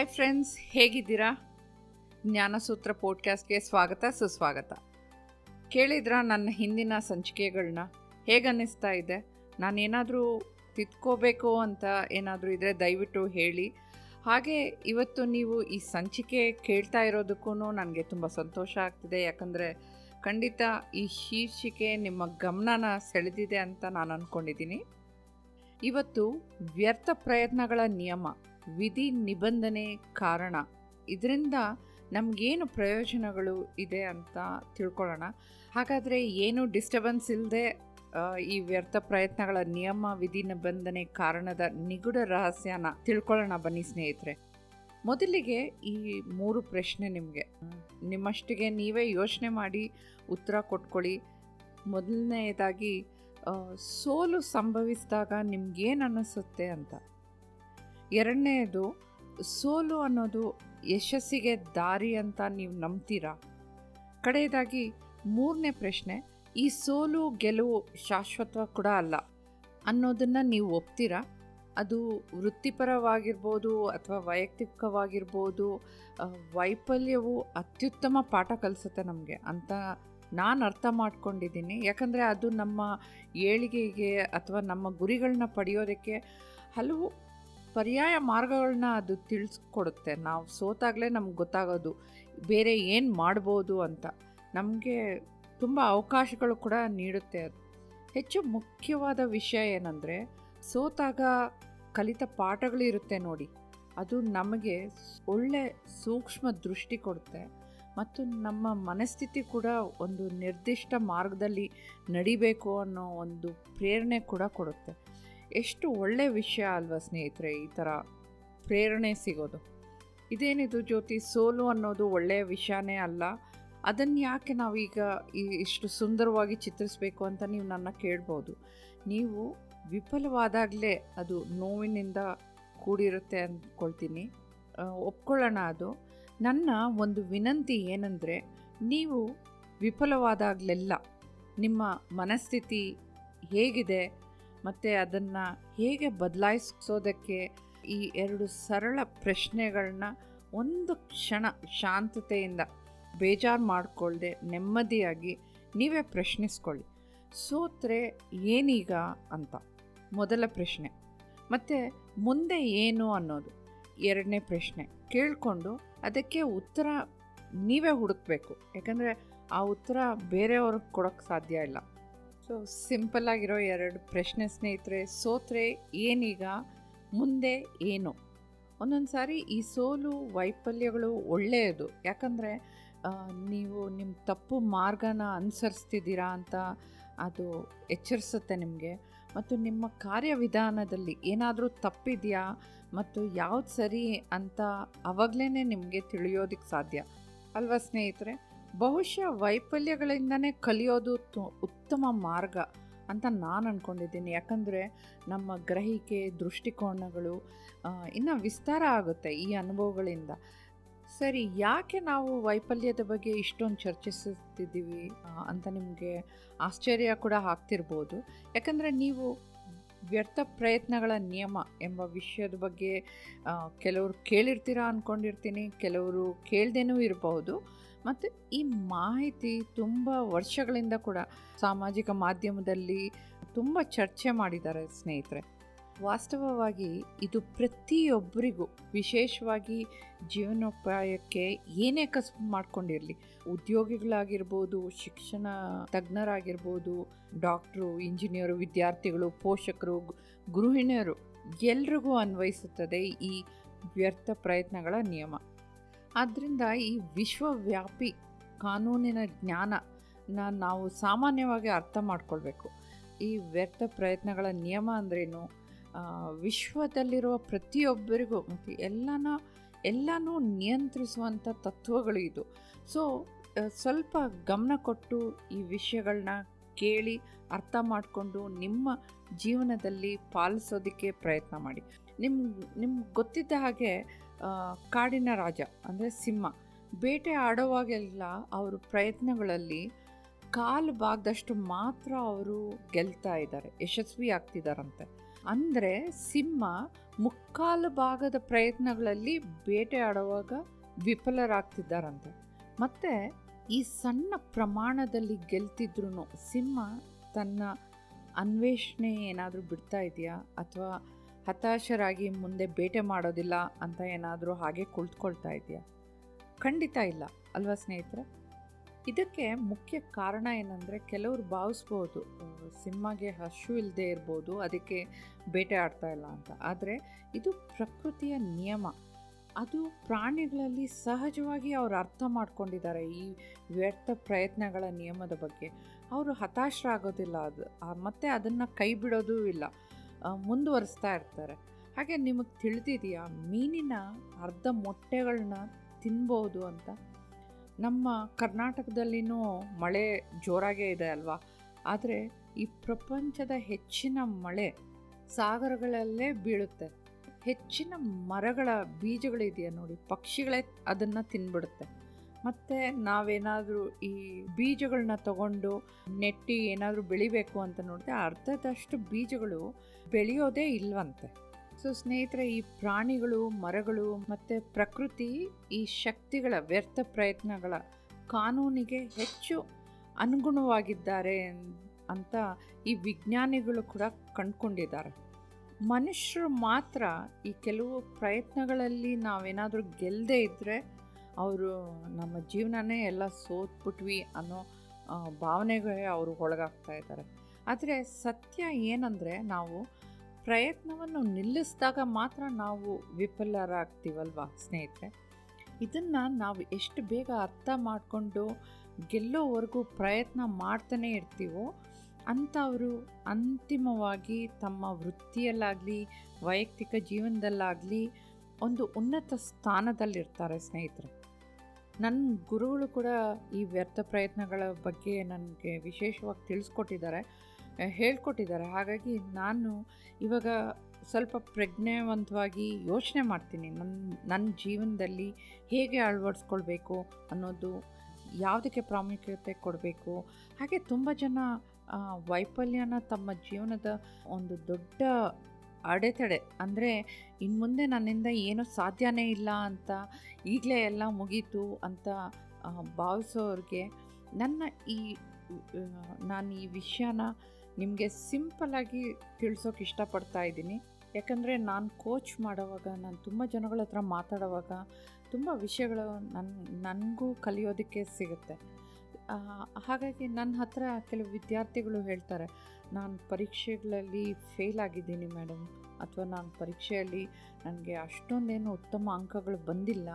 Hi friends, ಹೇಗಿದ್ದೀರಾ? ಜ್ಞಾನಸೂತ್ರ ಪಾಡ್ಕಾಸ್ಟ್ಗೆ ಸ್ವಾಗತ, ಸುಸ್ವಾಗತ. ಕೇಳಿದ್ರ ನನ್ನ ಹಿಂದಿನ ಸಂಚಿಕೆಗಳನ್ನ ಹೇಗನ್ನಿಸ್ತಾ ಇದೆ? ನಾನೇನಾದರೂ ತಿದ್ಕೋಬೇಕು ಅಂತ ಏನಾದರೂ ಇದ್ದರೆ ದಯವಿಟ್ಟು ಹೇಳಿ. ಹಾಗೆ ಇವತ್ತು ನೀವು ಈ ಸಂಚಿಕೆ ಕೇಳ್ತಾ ಇರೋದಕ್ಕೂ ನನಗೆ ತುಂಬ ಸಂತೋಷ ಆಗ್ತಿದೆ. ಯಾಕಂದರೆ ಖಂಡಿತ ಈ ಶೀರ್ಷಿಕೆ ನಿಮ್ಮ ಗಮನನ ಸೆಳೆದಿದೆ ಅಂತ ನಾನು ಅಂದ್ಕೊಂಡಿದ್ದೀನಿ ಇವತ್ತು ವ್ಯರ್ಥ ಪ್ರಯತ್ನಗಳ ನಿಯಮ. ವಿಧಿ ನಿಬಂಧನೆ ಕಾರಣ. ಇದರಿಂದ ನಮಗೇನು ಪ್ರಯೋಜನಗಳು ಇದೆ ಅಂತ ತಿಳ್ಕೊಳ್ಳೋಣ. ಹಾಗಾದರೆ ಏನು ಡಿಸ್ಟರ್ಬೆನ್ಸ್ ಇಲ್ಲದೆ ಈ ವ್ಯರ್ಥ ಪ್ರಯತ್ನಗಳ ನಿಯಮ, ವಿಧಿ ನಿಬಂಧನೆ ಕಾರಣದ ನಿಗೂಢ ರಹಸ್ಯನ ತಿಳ್ಕೊಳ್ಳೋಣ ಬನ್ನಿ ಸ್ನೇಹಿತರೆ. ಮೊದಲಿಗೆ ಈ ಮೂರು ಪ್ರಶ್ನೆ ನಿಮಗೆ. ನಿಮ್ಮಷ್ಟಿಗೆ ನೀವೇ ಯೋಚನೆ ಮಾಡಿ ಉತ್ತರ ಕೊಟ್ಕೊಳ್ಳಿ. ಮೊದಲನೆಯದಾಗಿ ಸೋಲು ಸಂಭವಿಸಿದಾಗ ನಿಮ್ಗೇನು ಅನ್ನಿಸುತ್ತೆ ಅಂತ. ಎರಡನೆಯದು ಸೋಲು ಅನ್ನೋದು ಯಶಸ್ಸಿಗೆ ದಾರಿ ಅಂತ ನೀವು ನಂಬ್ತೀರಾ? ಕಡೆಯದಾಗಿ ಮೂರನೇ ಪ್ರಶ್ನೆ, ಈ ಸೋಲು ಗೆಲುವು ಶಾಶ್ವತ ಕೂಡ ಅಲ್ಲ ಅನ್ನೋದನ್ನು ನೀವು ಒಪ್ತೀರಾ? ಅದು ವೃತ್ತಿಪರವಾಗಿರ್ಬೋದು ಅಥವಾ ವೈಯಕ್ತಿಕವಾಗಿರ್ಬೋದು ವೈಫಲ್ಯವು ಅತ್ಯುತ್ತಮ ಪಾಠ ಕಲಿಸುತ್ತೆ ನಮಗೆ ಅಂತ ನಾನು ಅರ್ಥ ಮಾಡ್ಕೊಂಡಿದ್ದೀನಿ. ಯಾಕಂದರೆ ಅದು ನಮ್ಮ ಏಳಿಗೆಗೆ ಅಥವಾ ನಮ್ಮ ಗುರಿಗಳನ್ನ ಪಡೆಯೋದಕ್ಕೆ ಹಲವು ಪರ್ಯಾಯ ಮಾರ್ಗಗಳನ್ನ ಅದು ತಿಳಿಸ್ಕೊಡುತ್ತೆ. ನಾವು ಸೋತಾಗಲೇ ನಮ್ಗೆ ಗೊತ್ತಾಗೋದು ಬೇರೆ ಏನು ಮಾಡ್ಬೋದು ಅಂತ. ನಮಗೆ ತುಂಬ ಅವಕಾಶಗಳು ಕೂಡ ನೀಡುತ್ತೆ ಅದು. ಹೆಚ್ಚು ಮುಖ್ಯವಾದ ವಿಷಯ ಏನಂದರೆ, ಸೋತಾಗ ಕಲಿತ ಪಾಠಗಳಿರುತ್ತೆ ನೋಡಿ. ಅದು ನಮಗೆ ಒಳ್ಳೆ ಸೂಕ್ಷ್ಮ ದೃಷ್ಟಿ ಕೊಡುತ್ತೆ ಮತ್ತು ನಮ್ಮ ಮನಸ್ಥಿತಿ ಕೂಡ ಒಂದು ನಿರ್ದಿಷ್ಟ ಮಾರ್ಗದಲ್ಲಿ ನಡಿಬೇಕು ಅನ್ನೋ ಒಂದು ಪ್ರೇರಣೆ ಕೂಡ ಕೊಡುತ್ತೆ. ಎಷ್ಟು ಒಳ್ಳೆಯ ವಿಷಯ ಅಲ್ವಾ ಸ್ನೇಹಿತರೆ ಈ ಥರ ಪ್ರೇರಣೆ ಸಿಗೋದು? ಇದೇನಿದು ಜ್ಯೋತಿ? ಸೋಲು ಅನ್ನೋದು ಒಳ್ಳೆಯ ವಿಷಯನೇ ಅಲ್ಲ. ಅದನ್ನು ಯಾಕೆ ನಾವೀಗ ಈ ಇಷ್ಟು ಸುಂದರವಾಗಿ ಚಿತ್ರಿಸಬೇಕು ಅಂತ ನೀವು ನನ್ನ ಕೇಳ್ಬೋದು. ನೀವು ವಿಫಲವಾದಾಗಲೇ ಅದು ನೋವಿನಿಂದ ಕೂಡಿರುತ್ತೆ ಅಂದ್ಕೊಳ್ತೀನಿ. ಒಪ್ಕೊಳ್ಳೋಣ ಅದು. ನನ್ನ ಒಂದು ವಿನಂತಿ ಏನಂದರೆ, ನೀವು ವಿಫಲವಾದಾಗಲೆಲ್ಲ ನಿಮ್ಮ ಮನಸ್ಥಿತಿ ಹೇಗಿದೆ? ಮತ್ತು ಅದನ್ನು ಹೇಗೆ ಬದಲಾಯಿಸೋದಕ್ಕೆ ಈ ಎರಡು ಸರಳ ಪ್ರಶ್ನೆಗಳನ್ನ ಒಂದು ಕ್ಷಣ ಶಾಂತತೆಯಿಂದ ಬೇಜಾರು ಮಾಡಿಕೊಳ್ಳದೆ ನೆಮ್ಮದಿಯಾಗಿ ನೀವೇ ಪ್ರಶ್ನಿಸ್ಕೊಳ್ಳಿ. ಸೋತ್ರೆ ಏನೀಗ ಅಂತ ಮೊದಲ ಪ್ರಶ್ನೆ. ಮತ್ತು ಮುಂದೆ ಏನು ಅನ್ನೋದು? ಎರಡನೇ ಪ್ರಶ್ನೆ. ಕೇಳಿಕೊಂಡು ಅದಕ್ಕೆ ಉತ್ತರ ನೀವೇ ಹುಡುಕಬೇಕು. ಯಾಕಂದರೆ ಆ ಉತ್ತರ ಬೇರೆಯವ್ರಿಗೆ ಕೊಡೋಕ್ಕೆ ಸಾಧ್ಯ ಇಲ್ಲ. ಸೊ ಸಿಂಪಲ್ಲಾಗಿರೋ ಎರಡು ಪ್ರಶ್ನೆ ಸ್ನೇಹಿತರೆ, ಸೋತ್ರೆ ಏನೀಗ, ಮುಂದೆ ಏನು? ಒಂದೊಂದು ಸಾರಿ ಈ ಸೋಲು ವೈಫಲ್ಯಗಳು ಒಳ್ಳೆಯದು. ಯಾಕಂದರೆ ನೀವು ನಿಮ್ಮ ತಪ್ಪು ಮಾರ್ಗನ ಅನುಸರಿಸ್ತಿದ್ದೀರಾ ಅಂತ ಅದು ಎಚ್ಚರಿಸುತ್ತೆ ನಿಮಗೆ. ಮತ್ತು ನಿಮ್ಮ ಕಾರ್ಯವಿಧಾನದಲ್ಲಿ ಏನಾದರೂ ತಪ್ಪಿದೆಯಾ? ಮತ್ತು ಯಾವ್ದು ಸರಿ ಅಂತ ಆವಾಗಲೇ ನಿಮಗೆ ತಿಳಿಯೋದಕ್ಕೆ ಸಾಧ್ಯ. ಅಲ್ವಾ ಸ್ನೇಹಿತರೆ? ಬಹುಶಃ ವೈಫಲ್ಯಗಳಿಂದನೇ ಕಲಿಯೋದು ಉತ್ತಮ ಮಾರ್ಗ ಅಂತ ನಾನು ಅಂದ್ಕೊಂಡಿದ್ದೀನಿ ಯಾಕಂದರೆ ನಮ್ಮ ಗ್ರಹಿಕೆ, ದೃಷ್ಟಿಕೋನಗಳು ಇನ್ನು ವಿಸ್ತಾರ ಆಗುತ್ತೆ ಈ ಅನುಭವಗಳಿಂದ. ಸರಿ, ಯಾಕೆ ನಾವು ವೈಫಲ್ಯದ ಬಗ್ಗೆ ಇಷ್ಟೊಂದು ಚರ್ಚಿಸುತ್ತಿದ್ದೀವಿ ಅಂತ ನಿಮಗೆ ಆಶ್ಚರ್ಯ ಕೂಡ ಆಗ್ತಿರ್ಬೋದು. ಯಾಕಂದರೆ ನೀವು ವ್ಯರ್ಥ ಪ್ರಯತ್ನಗಳ ನಿಯಮ ಎಂಬ ವಿಷಯದ ಬಗ್ಗೆ ಕೆಲವರು ಕೇಳಿರ್ತೀರಾ ಅಂದ್ಕೊಂಡಿರ್ತೀನಿ ಕೆಲವರು ಕೇಳ್ದೇನೂ ಇರಬಹುದು ಮತ್ತು ಈ ಮಾಹಿತಿ ತುಂಬ ವರ್ಷಗಳಿಂದ ಕೂಡ ಸಾಮಾಜಿಕ ಮಾಧ್ಯಮದಲ್ಲಿ ತುಂಬ ಚರ್ಚೆ ಮಾಡಿದ್ದಾರೆ ಸ್ನೇಹಿತರೆ. ವಾಸ್ತವವಾಗಿ ಇದು ಪ್ರತಿಯೊಬ್ಬರಿಗೂ, ವಿಶೇಷವಾಗಿ ಜೀವನೋಪಾಯಕ್ಕೆ ಏನೇ ಕಸಬು ಮಾಡ್ಕೊಂಡಿರಲಿ, ಉದ್ಯೋಗಿಗಳಾಗಿರ್ಬೋದು, ಶಿಕ್ಷಣ ತಜ್ಞರಾಗಿರ್ಬೋದು, ಡಾಕ್ಟ್ರು, ಇಂಜಿನಿಯರು, ವಿದ್ಯಾರ್ಥಿಗಳು, ಪೋಷಕರು ಗೃಹಿಣಿಯರು ಎಲ್ರಿಗೂ ಅನ್ವಯಿಸುತ್ತದೆ ಈ ವ್ಯರ್ಥ ಪ್ರಯತ್ನಗಳ ನಿಯಮ. ಆದ್ದರಿಂದ ಈ ವಿಶ್ವವ್ಯಾಪಿ ಕಾನೂನಿನ ಜ್ಞಾನನ ನಾವು ಸಾಮಾನ್ಯವಾಗಿ ಅರ್ಥ ಮಾಡ್ಕೊಳ್ಬೇಕು. ಈ ವ್ಯರ್ಥ ಪ್ರಯತ್ನಗಳ ನಿಯಮ ಅಂದ್ರೇನು? ವಿಶ್ವದಲ್ಲಿರುವ ಪ್ರತಿಯೊಬ್ಬರಿಗೂ ಮತ್ತು ಎಲ್ಲನ, ಎಲ್ಲನೂ ನಿಯಂತ್ರಿಸುವಂಥ ತತ್ವಗಳು ಇದು. ಸೊ ಸ್ವಲ್ಪ ಗಮನ ಕೊಟ್ಟು ಈ ವಿಷಯಗಳನ್ನ ಕೇಳಿ ಅರ್ಥ ಮಾಡಿಕೊಂಡು ನಿಮ್ಮ ಜೀವನದಲ್ಲಿ ಪಾಲಿಸೋದಕ್ಕೆ ಪ್ರಯತ್ನ ಮಾಡಿ. ನಿಮ್ಗೆ ನಿಮ್ಗೆ ಗೊತ್ತಿದ್ದ ಹಾಗೆ ಕಾಡಿನ ರಾಜ, ಅಂದರೆ ಸಿಂಹ, ಬೇಟೆ ಆಡೋವಾಗೆಲ್ಲ ಅವರು ಪ್ರಯತ್ನಗಳಲ್ಲಿ ಕಾಲು ಭಾಗದಷ್ಟು ಮಾತ್ರ ಅವರು ಗೆಲ್ತಾ ಇದ್ದಾರೆ, ಯಶಸ್ವಿ ಆಗ್ತಿದ್ದಾರಂತೆ ಅಂದರೆ ಸಿಂಹ ಮುಕ್ಕಾಲು ಭಾಗದ ಪ್ರಯತ್ನಗಳಲ್ಲಿ ಬೇಟೆ ಆಡುವಾಗ ವಿಫಲರಾಗ್ತಿದ್ದಾರಂತೆ. ಮತ್ತು ಈ ಸಣ್ಣ ಪ್ರಮಾಣದಲ್ಲಿ ಗೆಲ್ತಿದ್ರು ಸಿಂಹ ತನ್ನ ಅನ್ವೇಷಣೆ ಏನಾದರೂ ಬಿಡ್ತಾ ಇದೆಯಾ ಅಥವಾ ಹತಾಶರಾಗಿ ಮುಂದೆ ಬೇಟೆ ಮಾಡೋದಿಲ್ಲ ಅಂತ ಏನಾದರೂ ಹಾಗೆ ಕುಳಿತುಕೊಳ್ತಾ ಇದೆಯಾ ಖಂಡಿತ ಇಲ್ಲ, ಅಲ್ವಾ ಸ್ನೇಹಿತರೆ? ಇದಕ್ಕೆ ಮುಖ್ಯ ಕಾರಣ ಏನಂದರೆ ಕೆಲವರು ಭಾವಿಸ್ಬೋದು ಸಿಂಹಗೆ ಹಶು ಇಲ್ಲದೆ ಇರ್ಬೋದು, ಅದಕ್ಕೆ ಬೇಟೆ ಆಡ್ತಾ ಇಲ್ಲ ಅಂತ. ಆದರೆ ಇದು ಪ್ರಕೃತಿಯ ನಿಯಮ. ಅದು ಪ್ರಾಣಿಗಳಲ್ಲಿ ಸಹಜವಾಗಿ ಅವರು ಅರ್ಥ ಮಾಡ್ಕೊಂಡಿದ್ದಾರೆ ಈ ವ್ಯರ್ಥ ಪ್ರಯತ್ನಗಳ ನಿಯಮದ ಬಗ್ಗೆ. ಅವರು ಹತಾಶರಾಗೋದಿಲ್ಲ ಅದು ಮತ್ತು ಅದನ್ನು ಕೈ ಬಿಡೋದೂ ಇಲ್ಲ. ಮುಂದುವರಿಸ್ತಾ ಇರ್ತಾರೆ. ಹಾಗೆ ನಿಮಗೆ ತಿಳಿದಿದೆಯಾ, ಮೀನಿನ ಅರ್ಧ ಮೊಟ್ಟೆಗಳನ್ನ ತಿನ್ಬೋದು ಅಂತ? ನಮ್ಮ ಕರ್ನಾಟಕದಲ್ಲಿನೂ ಮಳೆ ಜೋರಾಗೇ ಇದೆ ಅಲ್ವಾ? ಆದರೆ ಈ ಪ್ರಪಂಚದ ಹೆಚ್ಚಿನ ಮಳೆ ಸಾಗರಗಳಲ್ಲೇ ಬೀಳುತ್ತೆ. ಹೆಚ್ಚಿನ ಮರಗಳ ಬೀಜಗಳಿದೆಯಾ ನೋಡಿ, ಪಕ್ಷಿಗಳೇ ಅದನ್ನು ತಿನ್ಬಿಡುತ್ತೆ. ಮತ್ತು ನಾವೇನಾದರೂ ಈ ಬೀಜಗಳನ್ನ ತಗೊಂಡು ನೆಟ್ಟಿ ಏನಾದರೂ ಬೆಳಿಬೇಕು ಅಂತ ನೋಡಿದ್ರೆ ಅರ್ಧದಷ್ಟು ಬೀಜಗಳು ಬೆಳೆಯೋದೇ ಇಲ್ವಂತೆ. ಸೊ ಸ್ನೇಹಿತರೆ, ಈ ಪ್ರಾಣಿಗಳು, ಮರಗಳು ಮತ್ತು ಪ್ರಕೃತಿ ಈ ಶಕ್ತಿಗಳ ವ್ಯರ್ಥ ಪ್ರಯತ್ನಗಳ ಕಾನೂನಿಗೆ ಹೆಚ್ಚು ಅನುಗುಣವಾಗಿದ್ದಾರೆ ಅಂತ ಈ ವಿಜ್ಞಾನಿಗಳು ಕೂಡ ಕಂಡುಕೊಂಡಿದ್ದಾರೆ. ಮನುಷ್ಯರು ಮಾತ್ರ ಈ ಕೆಲವು ಪ್ರಯತ್ನಗಳಲ್ಲಿ ನಾವೇನಾದರೂ ಗೆಲ್ಲದೆ ಇದ್ದರೆ ಅವರು ನಮ್ಮ ಜೀವನನೇ ಎಲ್ಲ ಸೋತ್ಬಿಟ್ವಿ ಅನ್ನೋ ಭಾವನೆಗಳೇ ಅವರು ಒಳಗಾಗ್ತಾ ಇದ್ದಾರೆ. ಆದರೆ ಸತ್ಯ ಏನಂದರೆ ನಾವು ಪ್ರಯತ್ನವನ್ನು ನಿಲ್ಲಿಸಿದಾಗ ಮಾತ್ರ ನಾವು ವಿಫಲರಾಗ್ತೀವಲ್ವ ಸ್ನೇಹಿತರೆ? ಇದನ್ನು ನಾವು ಎಷ್ಟು ಬೇಗ ಅರ್ಥ ಮಾಡಿಕೊಂಡು ಗೆಲ್ಲೋವರೆಗೂ ಪ್ರಯತ್ನ ಮಾಡ್ತಾನೆ ಇರ್ತೀವೋ ಅಂಥವರು ಅಂತಿಮವಾಗಿ ತಮ್ಮ ವೃತ್ತಿಯಲ್ಲಾಗಲಿ, ವೈಯಕ್ತಿಕ ಜೀವನದಲ್ಲಾಗಲಿ ಒಂದು ಉನ್ನತ ಸ್ಥಾನದಲ್ಲಿರ್ತಾರೆ ಸ್ನೇಹಿತರೆ. ನನ್ನ ಗುರುಗಳು ಕೂಡ ಈ ವ್ಯರ್ಥ ಪ್ರಯತ್ನಗಳ ಬಗ್ಗೆ ನನಗೆ ವಿಶೇಷವಾಗಿ ತಿಳಿಸ್ಕೊಟ್ಟಿದ್ದಾರೆ ಹೇಳ್ಕೊಟ್ಟಿದ್ದಾರೆ. ಹಾಗಾಗಿ ನಾನು ಇವಾಗ ಸ್ವಲ್ಪ ಪ್ರಜ್ಞಾವಂತವಾಗಿ ಯೋಚನೆ ಮಾಡ್ತೀನಿ. ನನ್ನ ನನ್ನ ಜೀವನದಲ್ಲಿ ಹೇಗೆ ಅಳವಡಿಸ್ಕೊಳ್ಬೇಕು ಅನ್ನೋದು ಯಾವುದಕ್ಕೆ ಪ್ರಾಮುಖ್ಯತೆ ಕೊಡಬೇಕು? ಹಾಗೆ ತುಂಬ ಜನ ವೈಫಲ್ಯನ ತಮ್ಮ ಜೀವನದ ಒಂದು ದೊಡ್ಡ ಅಡೆತಡೆ. ಅಂದರೆ ಇನ್ನು ಮುಂದೆ ನನ್ನಿಂದ ಏನೂ ಸಾಧ್ಯನೇ ಇಲ್ಲ ಅಂತ ಈಗಲೇ ಎಲ್ಲ ಮುಗೀತು ಅಂತ ಭಾವಿಸೋರಿಗೆ ನನ್ನ ಈ ನಾನು ಈ ವಿಷಯನ ನಿಮಗೆ ಸಿಂಪಲ್ಲಾಗಿ ತಿಳಿಸೋಕೆ ಇಷ್ಟಪಡ್ತಾ ಇದ್ದೀನಿ. ಯಾಕಂದರೆ ನಾನು ಕೋಚ್ ಮಾಡೋವಾಗ, ನಾನು ತುಂಬ ಜನಗಳ ಹತ್ರ ಮಾತಾಡೋವಾಗ ತುಂಬ ವಿಷಯಗಳು ನನ್ನ ನನಗೂ ಕಲಿಯೋದಕ್ಕೆ ಸಿಗುತ್ತೆ. ಹಾಗಾಗಿ ನನ್ನ ಹತ್ರ ಕೆಲವು ವಿದ್ಯಾರ್ಥಿಗಳು ಹೇಳ್ತಾರೆ ನಾನು ಪರೀಕ್ಷೆಗಳಲ್ಲಿ ಫೇಲ್ ಆಗಿದ್ದೀನಿ ಮೇಡಮ್ ಅಥವಾ ನಾನು ಪರೀಕ್ಷೆಯಲ್ಲಿ ನನಗೆ ಅಷ್ಟೊಂದೇನು ಉತ್ತಮ ಅಂಕಗಳು ಬಂದಿಲ್ಲ.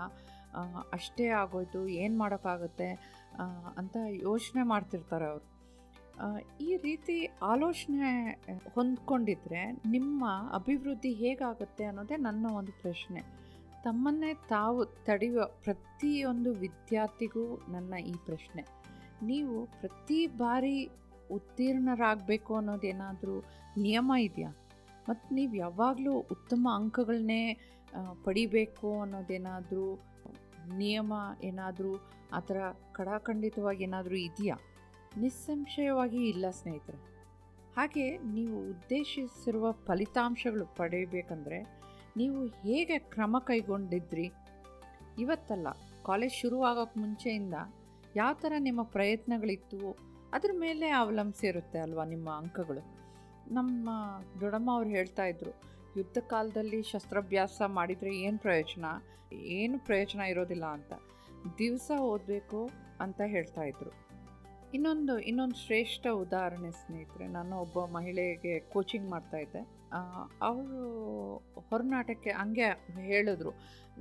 ಅಷ್ಟೇ ಆಗೋಯ್ತು, ಏನು ಮಾಡೋಕ್ಕಾಗುತ್ತೆ ಅಂತ ಯೋಚನೆ ಮಾಡ್ತಿರ್ತಾರೆ ಅವರು. ಈ ರೀತಿ ಆಲೋಚನೆ ಹೊಂದ್ಕೊಂಡಿದ್ರೆ ನಿಮ್ಮ ಅಭಿವೃದ್ಧಿ ಹೇಗಾಗುತ್ತೆ ಅನ್ನೋದೇ ನನ್ನ ಒಂದು ಪ್ರಶ್ನೆ. ತಮ್ಮನ್ನೇ ತಾವು ತಡೆಯುವ ಪ್ರತಿಯೊಂದು ವಿದ್ಯಾರ್ಥಿಗೂ ನನ್ನ ಈ ಪ್ರಶ್ನೆ. ನೀವು ಪ್ರತಿ ಬಾರಿ ಉತ್ತೀರ್ಣರಾಗಬೇಕು ಅನ್ನೋದೇನಾದರೂ ನಿಯಮ ಇದೆಯಾ? ಮತ್ತು ನೀವು ಯಾವಾಗಲೂ ಉತ್ತಮ ಅಂಕಗಳನ್ನೇ ಪಡಿಬೇಕು ಅನ್ನೋದೇನಾದರೂ ನಿಯಮ ಏನಾದರೂ ಆ ಥರ ಕಡಾಖಂಡಿತವಾಗಿ ಏನಾದರೂ ಇದೆಯಾ? ನಿಸ್ಸಂಶಯವಾಗಿ ಇಲ್ಲ ಸ್ನೇಹಿತರೆ. ಹಾಗೆ ನೀವು ಉದ್ದೇಶಿಸಿರುವ ಫಲಿತಾಂಶಗಳು ಪಡೆಯಬೇಕಂದ್ರೆ ನೀವು ಹೇಗೆ ಕ್ರಮ ಕೈಗೊಂಡಿದ್ರಿ? ಇವತ್ತಲ್ಲ, ಕಾಲೇಜ್ ಶುರುವಾಗೋಕ್ಕೆ ಮುಂಚೆಯಿಂದ ಯಾವ ಥರ ನಿಮ್ಮ ಪ್ರಯತ್ನಗಳಿತ್ತು? ಅದ್ರ ಮೇಲೆ ಅವಲಂಬಿಸಿರುತ್ತೆ ಅಲ್ವಾ ನಿಮ್ಮ ಅಂಕಗಳು? ನಮ್ಮ ದೊಡ್ಡಮ್ಮ ಅವ್ರು ಹೇಳ್ತಾ ಇದ್ರು, ಯುದ್ಧ ಕಾಲದಲ್ಲಿ ಶಸ್ತ್ರಾಭ್ಯಾಸ ಮಾಡಿದರೆ ಏನು ಪ್ರಯೋಜನ? ಏನು ಪ್ರಯೋಜನ ಇರೋದಿಲ್ಲ ಅಂತ. ದಿವಸ ಓದಬೇಕು ಅಂತ ಹೇಳ್ತಾ ಇದ್ರು. ಇನ್ನೊಂದು ಇನ್ನೊಂದು ಶ್ರೇಷ್ಠ ಉದಾಹರಣೆ ಸ್ನೇಹಿತರೆ, ನಾನು ಒಬ್ಬ ಮಹಿಳೆಗೆ ಕೋಚಿಂಗ್ ಮಾಡ್ತಾಯಿದ್ದೆ ಅವರು ಹೊರನಾಟಕ್ಕೆ ಹಂಗೆ ಹೇಳಿದ್ರು,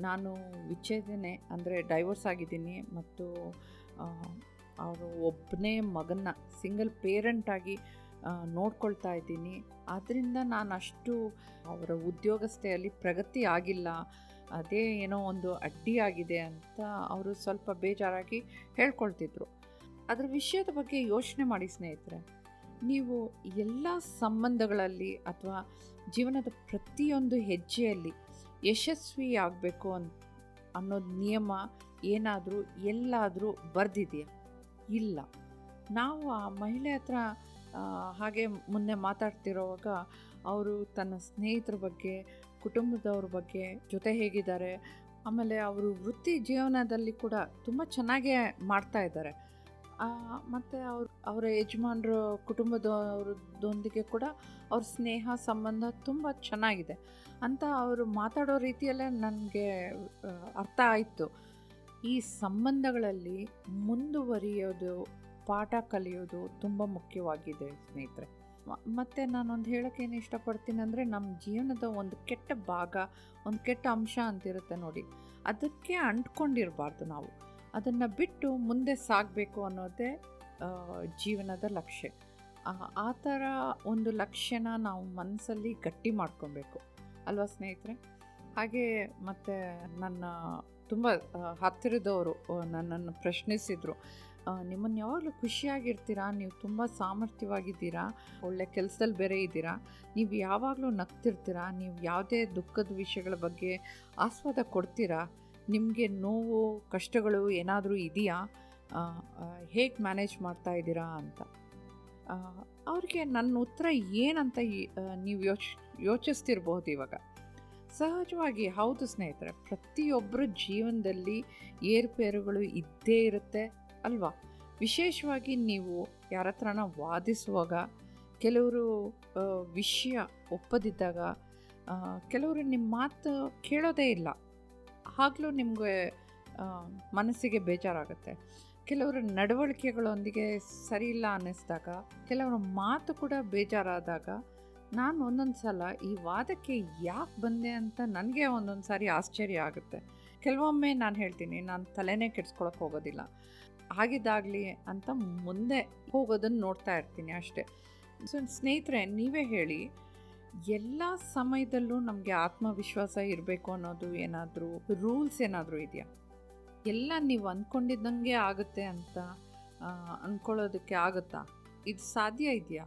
ನಾನು ವಿಚ್ಛೇದನೆ ಅಂದರೆ ಡೈವರ್ಸ್ ಆಗಿದ್ದೀನಿ ಮತ್ತು ಅವರು ಒಬ್ಬನೇ ಮಗನ್ನ ಸಿಂಗಲ್ ಪೇರೆಂಟಾಗಿ ನೋಡ್ಕೊಳ್ತಾ ಇದ್ದೀನಿ. ಆದ್ದರಿಂದ ನಾನು ಅಷ್ಟು ಅವರ ಉದ್ಯೋಗಸ್ಥೆಯಲ್ಲಿ ಪ್ರಗತಿ ಆಗಿಲ್ಲ. ಅದೇ ಏನೋ ಒಂದು ಅಡ್ಡಿಯಾಗಿದೆ ಅಂತ ಅವರು ಸ್ವಲ್ಪ ಬೇಜಾರಾಗಿ ಹೇಳ್ಕೊಳ್ತಿದ್ರು. ಅದರ ವಿಷಯದ ಬಗ್ಗೆ ಯೋಚನೆ ಮಾಡಿ ಸ್ನೇಹಿತರೆ, ನೀವು ಎಲ್ಲ ಸಂಬಂಧಗಳಲ್ಲಿ ಅಥವಾ ಜೀವನದ ಪ್ರತಿಯೊಂದು ಹೆಜ್ಜೆಯಲ್ಲಿ ಯಶಸ್ವಿ ಆಗಬೇಕು ಅನ್, ಅನ್ನೋದು ನಿಯಮ ಏನಾದರೂ ಎಲ್ಲಾದರೂ ಬರೆದಿದೆಯಾ? ಇಲ್ಲ. ನಾವು ಆ ಮಹಿಳೆ ಹತ್ರ ಹಾಗೆ ಮುಂದೆ ಮಾತಾಡ್ತಿರೋವಾಗ ಅವರು ತನ್ನ ಸ್ನೇಹಿತರ ಬಗ್ಗೆ, ಕುಟುಂಬದವ್ರ ಬಗ್ಗೆ ಜೊತೆ ಹೇಗಿದ್ದಾರೆ, ಆಮೇಲೆ ಅವರು ವೃತ್ತಿ ಜೀವನದಲ್ಲಿ ಕೂಡ ತುಂಬ ಚೆನ್ನಾಗೇ ಮಾಡ್ತಾ ಇದ್ದಾರೆ. ಮತ್ತು ಅವ್ರ, ಅವರ ಯಜಮಾನ್ರ ಕುಟುಂಬದವ್ರದೊಂದಿಗೆ ಕೂಡ ಅವ್ರ ಸ್ನೇಹ ಸಂಬಂಧ ತುಂಬ ಚೆನ್ನಾಗಿದೆ. ಅಂತ ಅವರು ಮಾತಾಡೋ ರೀತಿಯಲ್ಲೇ ನನಗೆ ಅರ್ಥ ಆಯಿತು. ಈ ಸಂಬಂಧಗಳಲ್ಲಿ ಮುಂದುವರಿಯೋದು, ಪಾಠ ಕಲಿಯೋದು ತುಂಬ ಮುಖ್ಯವಾಗಿದೆ ಸ್ನೇಹಿತರೆ. ಮತ್ತು ನಾನೊಂದು ಹೇಳೋಕ್ಕೇನು ಇಷ್ಟಪಡ್ತೀನಿ ಅಂದರೆ ನಮ್ಮ ಜೀವನದ ಒಂದು ಕೆಟ್ಟ ಭಾಗ, ಒಂದು ಕೆಟ್ಟ ಅಂಶ ಅಂತಿರುತ್ತೆ ನೋಡಿ. ಅದಕ್ಕೆ ಅಂಟ್ಕೊಂಡಿರಬಾರ್ದು ನಾವು. ಅದನ್ನು ಬಿಟ್ಟು ಮುಂದೆ ಸಾಗಬೇಕು ಅನ್ನೋದೇ ಜೀವನದ ಲಕ್ಷ್ಯ. ಆ ಥರ ಒಂದು ಲಕ್ಷ್ಯನ ನಾವು ಮನಸ್ಸಲ್ಲಿ ಗಟ್ಟಿ ಮಾಡ್ಕೊಬೇಕು. ಅಲ್ವಾ ಸ್ನೇಹಿತರೆ? ಹಾಗೆ ಮತ್ತು ನನ್ನ ತುಂಬ ಹತ್ತಿರದವರು ನನ್ನನ್ನು ಪ್ರಶ್ನಿಸಿದರು. ನಿಮ್ಮನ್ನು ಯಾವಾಗಲೂ ಖುಷಿಯಾಗಿರ್ತೀರಾ? ನೀವು ತುಂಬ ಸಾಮರ್ಥ್ಯವಾಗಿದ್ದೀರಾ? ಒಳ್ಳೆ ಕೆಲಸದಲ್ಲಿ ಬೇರೆ ಇದ್ದೀರಾ? ನೀವು ಯಾವಾಗಲೂ ನಗ್ತಿರ್ತೀರಾ? ನೀವು ಯಾವುದೇ ದುಃಖದ ವಿಷಯಗಳ ಬಗ್ಗೆ ಆಸ್ವಾದ ಕೊಡ್ತೀರಾ? ನಿಮಗೆ ನೋವು, ಕಷ್ಟಗಳು ಏನಾದರೂ ಇದೆಯಾ? ಹೇಗೆ ಮ್ಯಾನೇಜ್ ಮಾಡ್ತಾ ಇದ್ದೀರಾ ಅಂತ. ಅವ್ರಿಗೆ ನನ್ನ ಉತ್ತರ ಏನಂತ ನೀವು ಯೋಚ್, ಯೋಚಿಸ್ತಿರ್ಬೋದು ಇವಾಗ. ಸಹಜವಾಗಿ ಹೌದು ಸ್ನೇಹಿತರೆ ಪ್ರತಿಯೊಬ್ಬರ ಜೀವನದಲ್ಲಿ ಏರುಪೇರುಗಳು ಇದ್ದೇ ಇರುತ್ತೆ ಅಲ್ವಾ? ವಿಶೇಷವಾಗಿ ನೀವು ಯಾರ ಹತ್ರನ ವಾದಿಸುವಾಗ, ಕೆಲವರು ವಿಷಯ ಒಪ್ಪದಿದ್ದಾಗ ಕೆಲವರು ನಿಮ್ಮ ಮಾತು ಕೇಳೋದೇ ಇಲ್ಲ. ಆಗಲೂ ನಿಮಗೆ ಮನಸ್ಸಿಗೆ ಬೇಜಾರಾಗುತ್ತೆ. ಕೆಲವರ ನಡವಳಿಕೆಗಳೊಂದಿಗೆ ಸರಿಯಿಲ್ಲ ಅನ್ನಿಸಿದಾಗ ಅನ್ನಿಸ್ದಾಗ, ಕೆಲವರ ಮಾತು ಕೂಡ ಬೇಜಾರಾದಾಗ ನಾನು ಒಂದೊಂದು ಸಲ ಈ ವಾದಕ್ಕೆ ಯಾಕೆ ಬಂದೆ ಅಂತ ನನಗೆ ಒಂದೊಂದು ಸಾರಿ ಆಶ್ಚರ್ಯ ಆಗುತ್ತೆ. ಕೆಲವೊಮ್ಮೆ ನಾನು ಹೇಳ್ತೀನಿ, ನಾನು ತಲೆನೇ ಕೆಡ್ಸ್ಕೊಳಕ್ಕೆ ಹೋಗೋದಿಲ್ಲ. ಆಗಿದ್ದಾಗಲಿ ಅಂತ ಮುಂದೆ ಹೋಗೋದನ್ನು ನೋಡ್ತಾ ಇರ್ತೀನಿ ಅಷ್ಟೇ. ಸೊ, ಸ್ನೇಹಿತರೆ, ನೀವೇ ಹೇಳಿ, ಎಲ್ಲ ಸಮಯದಲ್ಲೂ ನಮಗೆ ಆತ್ಮವಿಶ್ವಾಸ ಇರಬೇಕು ಅನ್ನೋದು ಏನಾದರೂ, ರೂಲ್ಸ್ ಏನಾದರೂ ಇದೆಯಾ? ಎಲ್ಲ ನೀವು ಅಂದ್ಕೊಂಡಿದ್ದಂಗೆ ಆಗುತ್ತೆ ಅಂತ ಅಂದ್ಕೊಳ್ಳೋದಕ್ಕೆ ಆಗುತ್ತಾ? ಇದು ಸಾಧ್ಯ ಇದೆಯಾ?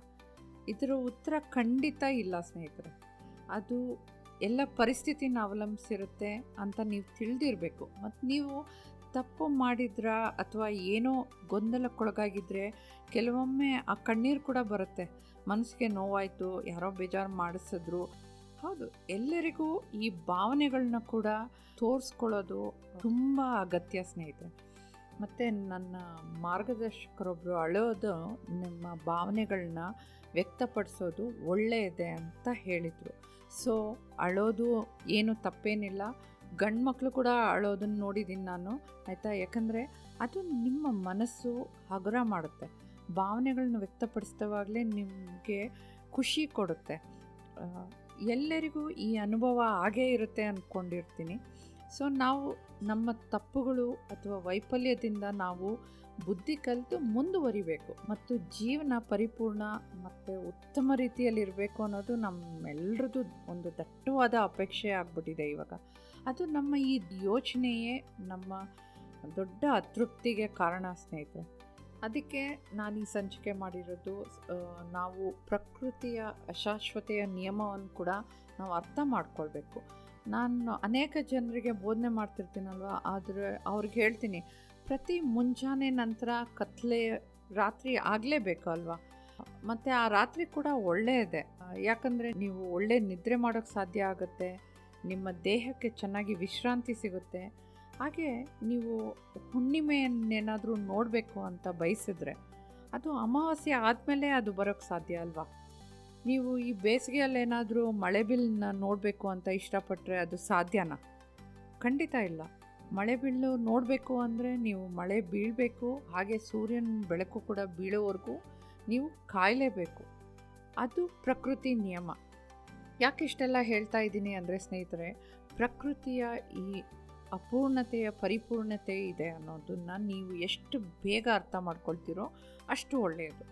ಇದರ ಉತ್ತರ ಖಂಡಿತ ಇಲ್ಲ, ಸ್ನೇಹಿತರೆ. ಅದು ಎಲ್ಲ ಪರಿಸ್ಥಿತಿನ ಅವಲಂಬಿಸಿರುತ್ತೆ ಅಂತ ನೀವು ತಿಳಿದಿರಬೇಕು. ಮತ್ತು ನೀವು ತಪ್ಪು ಮಾಡಿದ್ರ ಅಥವಾ ಏನೋ ಗೊಂದಲಕ್ಕೊಳಗಾಗಿದ್ದರೆ ಕೆಲವೊಮ್ಮೆ ಆ ಕಣ್ಣೀರು ಕೂಡ ಬರುತ್ತೆ. ಮನಸ್ಸಿಗೆ ನೋವಾಯಿತು, ಯಾರೋ ಬೇಜಾರು ಮಾಡಿಸಿದ್ರು. ಹೌದು, ಎಲ್ಲರಿಗೂ ಈ ಭಾವನೆಗಳನ್ನ ಕೂಡ ತೋರಿಸ್ಕೊಳ್ಳೋದು ತುಂಬ ಅಗತ್ಯ, ಸ್ನೇಹಿತರೆ. ಮತ್ತು ನನ್ನ ಮಾರ್ಗದರ್ಶಕರೊಬ್ಬರು ಅಳೋದು ನಿಮ್ಮ ಭಾವನೆಗಳನ್ನ ವ್ಯಕ್ತಪಡಿಸೋದು ಒಳ್ಳೆಯದೆ ಅಂತ ಹೇಳಿದರು. ಸೊ ಅಳೋದು ಏನು ತಪ್ಪೇನಿಲ್ಲ. ಗಂಡು ಮಕ್ಕಳು ಕೂಡ ಅಳೋದನ್ನು ನೋಡಿದ್ದೀನಿ ನಾನು, ಆಯಿತಾ? ಯಾಕಂದರೆ ಅದು ನಿಮ್ಮ ಮನಸ್ಸು ಹಗುರ ಮಾಡುತ್ತೆ. ಭಾವನೆಗಳನ್ನ ವ್ಯಕ್ತಪಡಿಸಿದವಾಗಲೇ ನಿಮಗೆ ಖುಷಿ ಕೊಡುತ್ತೆ. ಎಲ್ಲರಿಗೂ ಈ ಅನುಭವ ಆಗೇ ಇರುತ್ತೆ ಅಂದ್ಕೊಂಡಿರ್ತೀನಿ ಸೊ ನಾವು ನಮ್ಮ ತಪ್ಪುಗಳು ಅಥವಾ ವೈಫಲ್ಯದಿಂದ ನಾವು ಬುದ್ಧಿ ಕಲಿತು ಮುಂದುವರಿಬೇಕು ಮತ್ತು ಜೀವನ ಪರಿಪೂರ್ಣ ಮತ್ತು ಉತ್ತಮ ರೀತಿಯಲ್ಲಿರಬೇಕು ಅನ್ನೋದು ನಮ್ಮೆಲ್ಲರದ್ದು ಒಂದು ದಟ್ಟವಾದ ಅಪೇಕ್ಷೆ ಆಗ್ಬಿಟ್ಟಿದೆ ಇವಾಗ. ಅದು ನಮ್ಮ ಈ ಯೋಚನೆಯೇ ನಮ್ಮ ದೊಡ್ಡ ಅತೃಪ್ತಿಗೆ ಕಾರಣ ಸ್ನೇಹಿತರೆ. ಅದಕ್ಕೆ ನಾನು ಈ ಸಂಚಿಕೆ ಮಾಡಿರೋದು ನಾವು ಪ್ರಕೃತಿಯ ಅಶಾಶ್ವತೆಯ ನಿಯಮವನ್ನು ಕೂಡ ನಾವು ಅರ್ಥ ಮಾಡ್ಕೊಳ್ಬೇಕು. ನಾನು ಅನೇಕ ಜನರಿಗೆ ಬೋಧನೆ ಮಾಡ್ತಿರ್ತೀನಲ್ವ, ಆದರೆ ಅವ್ರಿಗೆ ಹೇಳ್ತೀನಿ ಪ್ರತಿ ಮುಂಜಾನೆ ನಂತರ ಕತ್ಲೆ ರಾತ್ರಿ ಆಗಲೇಬೇಕು ಅಲ್ವಾ? ಮತ್ತು ಆ ರಾತ್ರಿ ಕೂಡ ಒಳ್ಳೆಯದೇ ಯಾಕಂದರೆ ನೀವು ಒಳ್ಳೆ ನಿದ್ರೆ ಮಾಡೋಕ್ಕೆ ಸಾಧ್ಯ ಆಗುತ್ತೆ, ನಿಮ್ಮ ದೇಹಕ್ಕೆ ಚೆನ್ನಾಗಿ ವಿಶ್ರಾಂತಿ ಸಿಗುತ್ತೆ. ಹಾಗೆ ನೀವು ಹುಣ್ಣಿಮೆಯನ್ನೇನಾದರೂ ನೋಡಬೇಕು ಅಂತ ಬಯಸಿದ್ರೆ ಅದು ಅಮಾವಾಸ್ಯೆ ಆದಮೇಲೆ ಅದು ಬರೋಕ್ಕೆ ಸಾಧ್ಯ ಅಲ್ವಾ? ನೀವು ಈ ಬೇಸಿಗೆಯಲ್ಲಿ ಏನಾದರೂ ಮಳೆ ಬಿಲ್ಲನ್ನ ನೋಡಬೇಕು ಅಂತ ಇಷ್ಟಪಟ್ಟರೆ ಅದು ಸಾಧ್ಯನಾ? ಖಂಡಿತ ಇಲ್ಲ. ಮಳೆ ಬೀಳು ನೋಡಬೇಕು ಅಂದರೆ ನೀವು ಮಳೆ ಬೀಳಬೇಕು, ಹಾಗೆ ಸೂರ್ಯನ ಬೆಳಕು ಕೂಡ ಬೀಳೋವರೆಗೂ ನೀವು ಕಾಯಲೇಬೇಕು. ಅದು ಪ್ರಕೃತಿ ನಿಯಮ. ಯಾಕೆ ಇಷ್ಟೆಲ್ಲ ಹೇಳ್ತಾ ಇದ್ದೀನಿ ಅಂದರೆ ಸ್ನೇಹಿತರೆ, ಪ್ರಕೃತಿಯ ಈ ಅಪೂರ್ಣತೆಯ ಪರಿಪೂರ್ಣತೆ ಇದೆ ಅನ್ನೋದನ್ನು ನೀವು ಎಷ್ಟು ಬೇಗ ಅರ್ಥ ಮಾಡ್ಕೊಳ್ತೀರೋ ಅಷ್ಟು ಒಳ್ಳೆಯದು.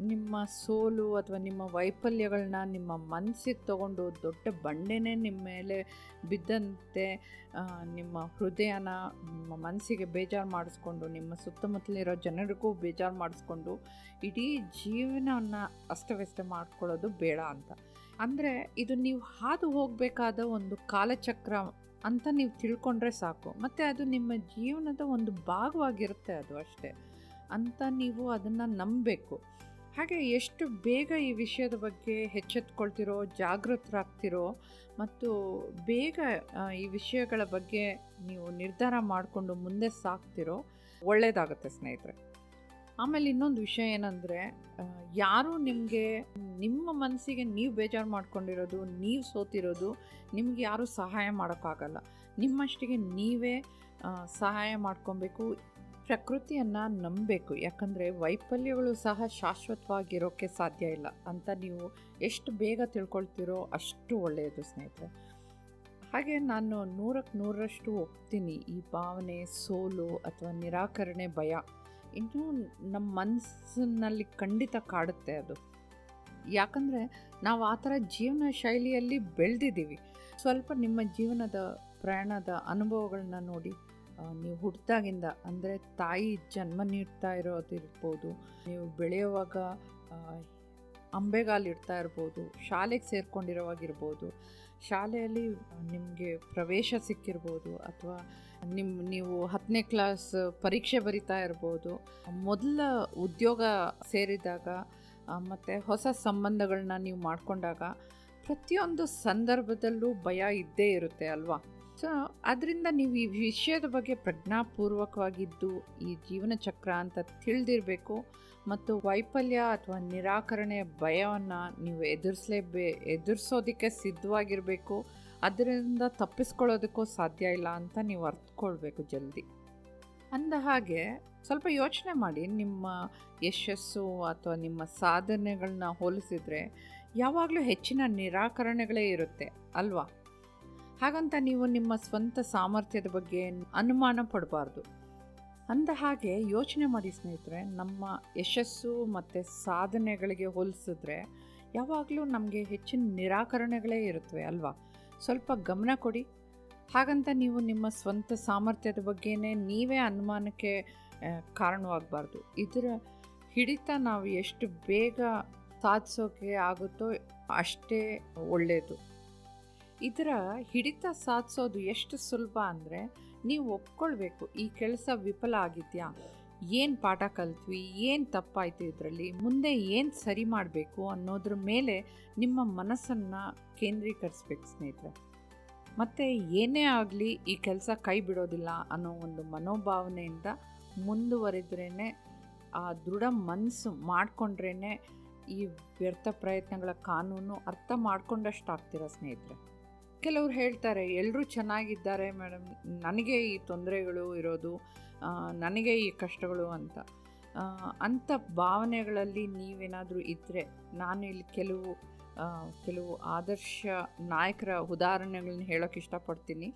ನಿಮ್ಮ ಸೋಲು ಅಥವಾ ನಿಮ್ಮ ವೈಫಲ್ಯಗಳನ್ನ ನಿಮ್ಮ ಮನಸ್ಸಿಗೆ ತಗೊಂಡು ದೊಡ್ಡ ಬಂಡೆನೇ ನಿಮ್ಮ ಮೇಲೆ ಬಿದ್ದಂತೆ ನಿಮ್ಮ ಹೃದಯನ, ನಿಮ್ಮ ಮನಸ್ಸಿಗೆ ಬೇಜಾರು ಮಾಡಿಸ್ಕೊಂಡು, ನಿಮ್ಮ ಸುತ್ತಮುತ್ತಲಿರೋ ಜನರಿಗೂ ಬೇಜಾರು ಮಾಡಿಸ್ಕೊಂಡು ಇಡೀ ಜೀವನವನ್ನು ಅಸ್ತವ್ಯಸ್ತ ಮಾಡ್ಕೊಳ್ಳೋದು ಬೇಡ ಅಂತ. ಅಂದರೆ ಇದು ನೀವು ಹಾದು ಹೋಗಬೇಕಾದ ಒಂದು ಕಾಲಚಕ್ರ ಅಂತ ನೀವು ತಿಳ್ಕೊಂಡ್ರೆ ಸಾಕು. ಮತ್ತು ಅದು ನಿಮ್ಮ ಜೀವನದ ಒಂದು ಭಾಗವಾಗಿರುತ್ತೆ ಅದು ಅಷ್ಟೇ. ಅಂತ ನೀವು ಅದನ್ನು ನಂಬಬೇಕು. ಹಾಗೆ ಎಷ್ಟು ಬೇಗ ಈ ವಿಷಯದ ಬಗ್ಗೆ ಎಚ್ಚೆತ್ಕೊಳ್ತಿರೋ, ಜಾಗೃತರಾಗ್ತಿರೋ ಮತ್ತು ಬೇಗ ಈ ವಿಷಯಗಳ ಬಗ್ಗೆ ನೀವು ನಿರ್ಧಾರ ಮಾಡಿಕೊಂಡು ಮುಂದೆ ಸಾಕ್ತಿರೋ ಒಳ್ಳೆಯದಾಗುತ್ತೆ ಸ್ನೇಹಿತರೆ. ಆಮೇಲೆ ಇನ್ನೊಂದು ವಿಷಯ ಏನಂದರೆ ಯಾರು ನಿಮಗೆ, ನಿಮ್ಮ ಮನಸ್ಸಿಗೆ ನೀವು ಬೇಜಾರು ಮಾಡ್ಕೊಂಡಿರೋದು, ನೀವು ಸೋತಿರೋದು ನಿಮ್ಗೆ ಯಾರೂ ಸಹಾಯ ಮಾಡೋಕ್ಕಾಗಲ್ಲ. ನಿಮ್ಮಷ್ಟಿಗೆ ನೀವೇ ಸಹಾಯ ಮಾಡ್ಕೊಬೇಕು. ಪ್ರಕೃತಿಯನ್ನು ನಂಬಬೇಕು. ಯಾಕಂದರೆ ವೈಫಲ್ಯಗಳು ಸಹ ಶಾಶ್ವತವಾಗಿರೋಕ್ಕೆ ಸಾಧ್ಯ ಇಲ್ಲ. ಅಂತ ನೀವು ಎಷ್ಟು ಬೇಗ ತಿಳ್ಕೊಳ್ತೀರೋ ಅಷ್ಟು ಒಳ್ಳೆಯದು ಸ್ನೇಹಿತರೆ. ಹಾಗೆ ನಾನು ನೂರಕ್ಕೆ ನೂರರಷ್ಟು ಒಪ್ತೀನಿ, ಈ ಭಾವನೆ, ಸೋಲು ಅಥವಾ ನಿರಾಕರಣೆ ಭಯ ಇನ್ನೂ ನಮ್ಮ ಮನಸ್ಸಿನಲ್ಲಿ ಖಂಡಿತ ಕಾಡುತ್ತೆ ಅದು. ಯಾಕಂದರೆ ನಾವು ಆ ಥರ ಜೀವನ ಶೈಲಿಯಲ್ಲಿ ಬೆಳೆದಿದ್ದೀವಿ. ಸ್ವಲ್ಪ ನಿಮ್ಮ ಜೀವನದ, ಪ್ರಯಾಣದ ಅನುಭವಗಳನ್ನ ನೋಡಿ ನೀವು ಹುಟ್ಟಿದಾಗಿಂದ, ಅಂದರೆ ತಾಯಿ ಜನ್ಮ ನೀಡ್ತಾ ಇರೋದಿರ್ಬೋದು ನೀವು ಬೆಳೆಯುವಾಗ ಅಂಬೆಗಾಲಿಡ್ತಾ ಇರ್ಬೋದು, ಶಾಲೆಗೆ ಸೇರ್ಕೊಂಡಿರೋವಾಗಿರ್ಬೋದು, ಶಾಲೆಯಲ್ಲಿ ನಿಮಗೆ ಪ್ರವೇಶ ಸಿಕ್ಕಿರ್ಬೋದು, ಅಥವಾ ನಿಮ್ಮ ನೀವು ಹತ್ತನೇ ಕ್ಲಾಸ್ ಪರೀಕ್ಷೆ ಬರಿತಾ ಇರ್ಬೋದು, ಮೊದಲ ಉದ್ಯೋಗ ಸೇರಿದಾಗ ಮತ್ತು ಹೊಸ ಸಂಬಂಧಗಳನ್ನ ನೀವು ಮಾಡಿಕೊಂಡಾಗ, ಪ್ರತಿಯೊಂದು ಸಂದರ್ಭದಲ್ಲೂ ಭಯ ಇದ್ದೇ ಇರುತ್ತೆ ಅಲ್ವಾ? ಸೊ ಅದರಿಂದ ನೀವು ಈ ವಿಷಯದ ಬಗ್ಗೆ ಪ್ರಜ್ಞಾಪೂರ್ವಕವಾಗಿದ್ದು, ಈ ಜೀವನ ಚಕ್ರ ಅಂತ ತಿಳಿದಿರಬೇಕು ಮತ್ತು ವೈಫಲ್ಯ ಅಥವಾ ನಿರಾಕರಣೆ ಭಯವನ್ನು ನೀವು ಎದುರಿಸಲೇಬೇ, ಎದುರಿಸೋದಕ್ಕೆ ಸಿದ್ಧವಾಗಿರಬೇಕು. ಅದರಿಂದ ತಪ್ಪಿಸ್ಕೊಳ್ಳೋದಕ್ಕೂ ಸಾಧ್ಯ ಇಲ್ಲ ಅಂತ ನೀವು ಅರ್ಥಕೊಳ್ಬೇಕು ಜಲ್ದಿ. ಅಂದ ಹಾಗೆ ಸ್ವಲ್ಪ ಯೋಚನೆ ಮಾಡಿ, ನಿಮ್ಮ ಯಶಸ್ಸು ಅಥವಾ ನಿಮ್ಮ ಸಾಧನೆಗಳನ್ನ ಹೋಲಿಸಿದರೆ ಯಾವಾಗಲೂ ಹೆಚ್ಚಿನ ನಿರಾಕರಣೆಗಳೇ ಇರುತ್ತೆ, ಅಲ್ವಾ? ಹಾಗಂತ ನೀವು ನಿಮ್ಮ ಸ್ವಂತ ಸಾಮರ್ಥ್ಯದ ಬಗ್ಗೆ ಅನುಮಾನ ಪಡಬಾರ್ದು. ಅಂದ ಹಾಗೆ ಯೋಚನೆ ಮಾಡಿ ಸ್ನೇಹಿತರೆ, ನಮ್ಮ ಯಶಸ್ಸು ಮತ್ತು ಸಾಧನೆಗಳಿಗೆ ಹೋಲಿಸಿದ್ರೆ ಯಾವಾಗಲೂ ನಮಗೆ ಹೆಚ್ಚಿನ ನಿರಾಕರಣೆಗಳೇ ಇರುತ್ತವೆ ಅಲ್ವಾ? ಸ್ವಲ್ಪ ಗಮನ ಕೊಡಿ. ಹಾಗಂತ ನೀವು ನಿಮ್ಮ ಸ್ವಂತ ಸಾಮರ್ಥ್ಯದ ಬಗ್ಗೆನೇ ನೀವೇ ಅನುಮಾನಕ್ಕೆ ಕಾರಣವಾಗಬಾರ್ದು. ಇದರ ಹಿಡಿತ ನಾವು ಎಷ್ಟು ಬೇಗ ಸಾಧಿಸೋಕೆ ಆಗುತ್ತೋ ಅಷ್ಟೇ ಒಳ್ಳೆಯದು ಇದರ ಹಿಡಿತ ಸಾಧಿಸೋದು ಎಷ್ಟು ಸುಲಭ ಅಂದರೆ ನೀವು ಒಪ್ಕೊಳ್ಬೇಕು, ಈ ಕೆಲಸ ವಿಫಲ ಆಗಿದೆಯಾ? ಏನು ಪಾಠ ಕಲ್ತ್ವಿ? ಏನು ತಪ್ಪಾಯಿತು ಇದರಲ್ಲಿ? ಮುಂದೆ ಏನು ಸರಿ ಮಾಡಬೇಕು ಅನ್ನೋದ್ರ ಮೇಲೆ ನಿಮ್ಮ ಮನಸ್ಸನ್ನು ಕೇಂದ್ರೀಕರಿಸ್ಬೇಕು ಸ್ನೇಹಿತರೆ. ಮತ್ತು ಏನೇ ಆಗಲಿ ಈ ಕೆಲಸ ಕೈ ಬಿಡೋದಿಲ್ಲ ಅನ್ನೋ ಒಂದು ಮನೋಭಾವನೆಯಿಂದ ಮುಂದುವರೆದ್ರೇ ಆ ದೃಢ ಮನಸ್ಸು ಮಾಡಿಕೊಂಡ್ರೇ ಈ ವ್ಯರ್ಥ ಪ್ರಯತ್ನಗಳ ಕಾನೂನು ಅರ್ಥ ಮಾಡ್ಕೊಂಡಷ್ಟು ಆಗ್ತೀರ ಸ್ನೇಹಿತರೆ? ಕೆಲವ್ರು ಹೇಳ್ತಾರೆ ಎಲ್ಲರೂ ಚೆನ್ನಾಗಿದ್ದಾರೆ ಮೇಡಮ್, ನನಗೆ ಈ ತೊಂದರೆಗಳು ಇರೋದು ನನಗೆ ಈ ಕಷ್ಟಗಳು ಅಂತ. ಅಂಥ ಭಾವನೆಗಳಲ್ಲಿ ನೀವೇನಾದರೂ ಇದ್ದರೆ ನಾನು ಇಲ್ಲಿ ಕೆಲವು ಕೆಲವು ಆದರ್ಶ ನಾಯಕರ ಉದಾಹರಣೆಗಳನ್ನ ಹೇಳೋಕ್ಕೆ ಇಷ್ಟಪಡ್ತೀನಿ.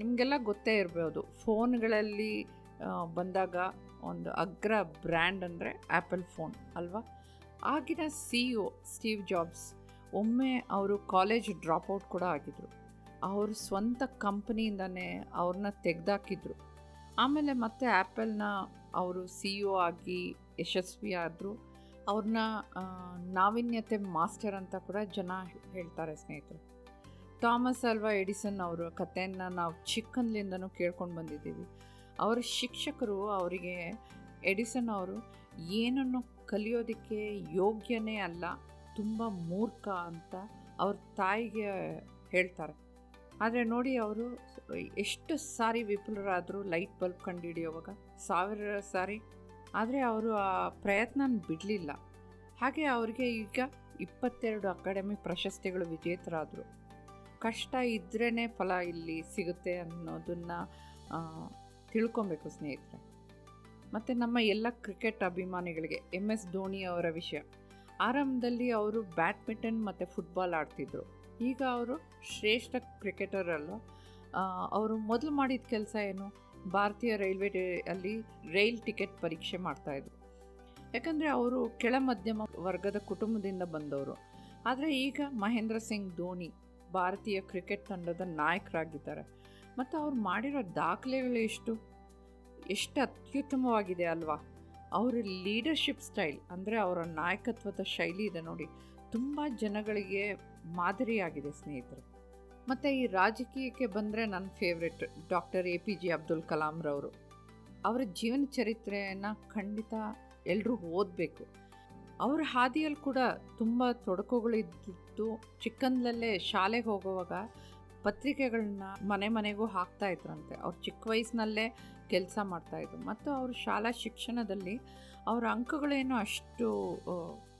ನಿಮಗೆಲ್ಲ ಗೊತ್ತೇ ಇರ್ಬೋದು, ಫೋನ್ಗಳಲ್ಲಿ ಬಂದಾಗ ಒಂದು ಅಗ್ರ ಬ್ರ್ಯಾಂಡ್ ಅಂದರೆ ಆ್ಯಪಲ್ ಫೋನ್ ಅಲ್ವಾ? ಆಗಿನ ಸಿ ಇ ಸ್ಟೀವ್ ಜಾಬ್ಸ್ ಒಮ್ಮೆ ಅವರು ಕಾಲೇಜ್ ಡ್ರಾಪ್ಔಟ್ ಕೂಡ ಆಗಿದ್ದರು ಅವ್ರ ಸ್ವಂತ ಕಂಪ್ನಿಯಿಂದನೇ ಅವ್ರನ್ನ ತೆಗೆದಾಕಿದ್ರು. ಆಮೇಲೆ ಮತ್ತೆ ಆ್ಯಪಲ್ನ ಅವರು ಸಿ ಇ ಆಗಿ ಯಶಸ್ವಿ ಆದರು ಅವ್ರನ್ನ ನಾವೀನ್ಯತೆ ಮಾಸ್ಟರ್ ಅಂತ ಕೂಡ ಜನ ಹೇಳ್ತಾರೆ ಸ್ನೇಹಿತರು. ಥಾಮಸ್ ಅಲ್ವಾ ಎಡಿಸನ್ ಅವರ ಕಥೆಯನ್ನು ನಾವು ಚಿಕ್ಕಂದ್ಲಿಂದನೂ ಕೇಳ್ಕೊಂಡು ಬಂದಿದ್ದೀವಿ. ಅವರ ಶಿಕ್ಷಕರು ಅವರಿಗೆ ಎಡಿಸನ್ ಅವರು ಏನನ್ನು ಕಲಿಯೋದಕ್ಕೆ ಯೋಗ್ಯನೇ ಅಲ್ಲ ತುಂಬ ಮೂರ್ಖ ಅಂತ ಅವ್ರ ತಾಯಿಗೆ ಹೇಳ್ತಾರೆ. ಆದರೆ ನೋಡಿ ಅವರು ಎಷ್ಟು ಸಾರಿ ವಿಫುಲರಾದರೂ ಲೈಟ್ ಬಲ್ಬ್ ಕಂಡುಹಿಡಿಯೋವಾಗ ಸಾವಿರ ಸಾರಿ. ಆದರೆ ಅವರು ಆ ಪ್ರಯತ್ನ ಬಿಡಲಿಲ್ಲ. ಹಾಗೆ ಅವರಿಗೆ ಈಗ ಇಪ್ಪತ್ತೆರಡು ಅಕಾಡೆಮಿ ಪ್ರಶಸ್ತಿಗಳು ವಿಜೇತರಾದರು. ಕಷ್ಟ ಇದ್ರೇ ಫಲ ಇಲ್ಲಿ ಸಿಗುತ್ತೆ ಅನ್ನೋದನ್ನು ತಿಳ್ಕೊಬೇಕು ಸ್ನೇಹಿತರೆ. ಮತ್ತು ನಮ್ಮ ಎಲ್ಲ ಕ್ರಿಕೆಟ್ ಅಭಿಮಾನಿಗಳಿಗೆ ಎಂ ಎಸ್ ಧೋನಿ ಅವರ ವಿಷಯ. ಆರಂಭದಲ್ಲಿ ಅವರು ಬ್ಯಾಡ್ಮಿಂಟನ್ ಮತ್ತು ಫುಟ್ಬಾಲ್ ಆಡ್ತಿದ್ರು. ಈಗ ಅವರು ಶ್ರೇಷ್ಠ ಕ್ರಿಕೆಟರ್ ಅಲ್ಲ. ಅವರು ಮೊದಲು ಮಾಡಿದ ಕೆಲಸ ಏನು? ಭಾರತೀಯ ರೈಲ್ವೆ ಅಲ್ಲಿ ರೈಲ್ ಟಿಕೆಟ್ ಪರೀಕ್ಷೆ ಮಾಡ್ತಾಯಿದ್ರು ಯಾಕಂದರೆ ಅವರು ಕೆಳ ಮಧ್ಯಮ ವರ್ಗದ ಕುಟುಂಬದಿಂದ ಬಂದವರು. ಆದರೆ ಈಗ ಮಹೇಂದ್ರ ಸಿಂಗ್ ಧೋನಿ ಭಾರತೀಯ ಕ್ರಿಕೆಟ್ ತಂಡದ ನಾಯಕರಾಗಿದ್ದಾರೆ. ಮತ್ತು ಅವ್ರು ಮಾಡಿರೋ ದಾಖಲೆಗಳು ಎಷ್ಟು? ಎಷ್ಟು ಅತ್ಯುತ್ತಮವಾಗಿದೆ ಅಲ್ವಾ? ಅವರ ಲೀಡರ್ಶಿಪ್ ಸ್ಟೈಲ್ ಅಂದರೆ ಅವರ ನಾಯಕತ್ವದ ಶೈಲಿ ಇದೆ ನೋಡಿ. ತುಂಬ ಜನಗಳಿಗೆ ಮಾದರಿಯಾಗಿದೆ ಸ್ನೇಹಿತರು. ಮತ್ತು ಈ ರಾಜಕೀಯಕ್ಕೆ ಬಂದರೆ ನನ್ನ favourite doctor A P J Abdul ಕಲಾಂರವರು ಅವರ ಜೀವನ ಚರಿತ್ರೆಯನ್ನು ಖಂಡಿತ ಎಲ್ಲರೂ ಓದಬೇಕು. ಅವ್ರ ಹಾದಿಯಲ್ಲಿ ಕೂಡ ತುಂಬ ತೊಡಕುಗಳಿದ್ದು ಚಿಕ್ಕಂದಲ್ಲೇ ಶಾಲೆಗೆ ಹೋಗುವಾಗ ಪತ್ರಿಕೆಗಳನ್ನ ಮನೆ ಮನೆಗೂ ಹಾಕ್ತಾ ಇದ್ರಂತೆ. ಅವ್ರು ಚಿಕ್ಕ ವಯಸ್ಸಿನಲ್ಲೇ ಕೆಲಸ ಮಾಡ್ತಾಯಿದ್ರು ಮತ್ತು ಅವರು ಶಾಲಾ ಶಿಕ್ಷಣದಲ್ಲಿ ಅವರ ಅಂಕಗಳೇನು ಅಷ್ಟು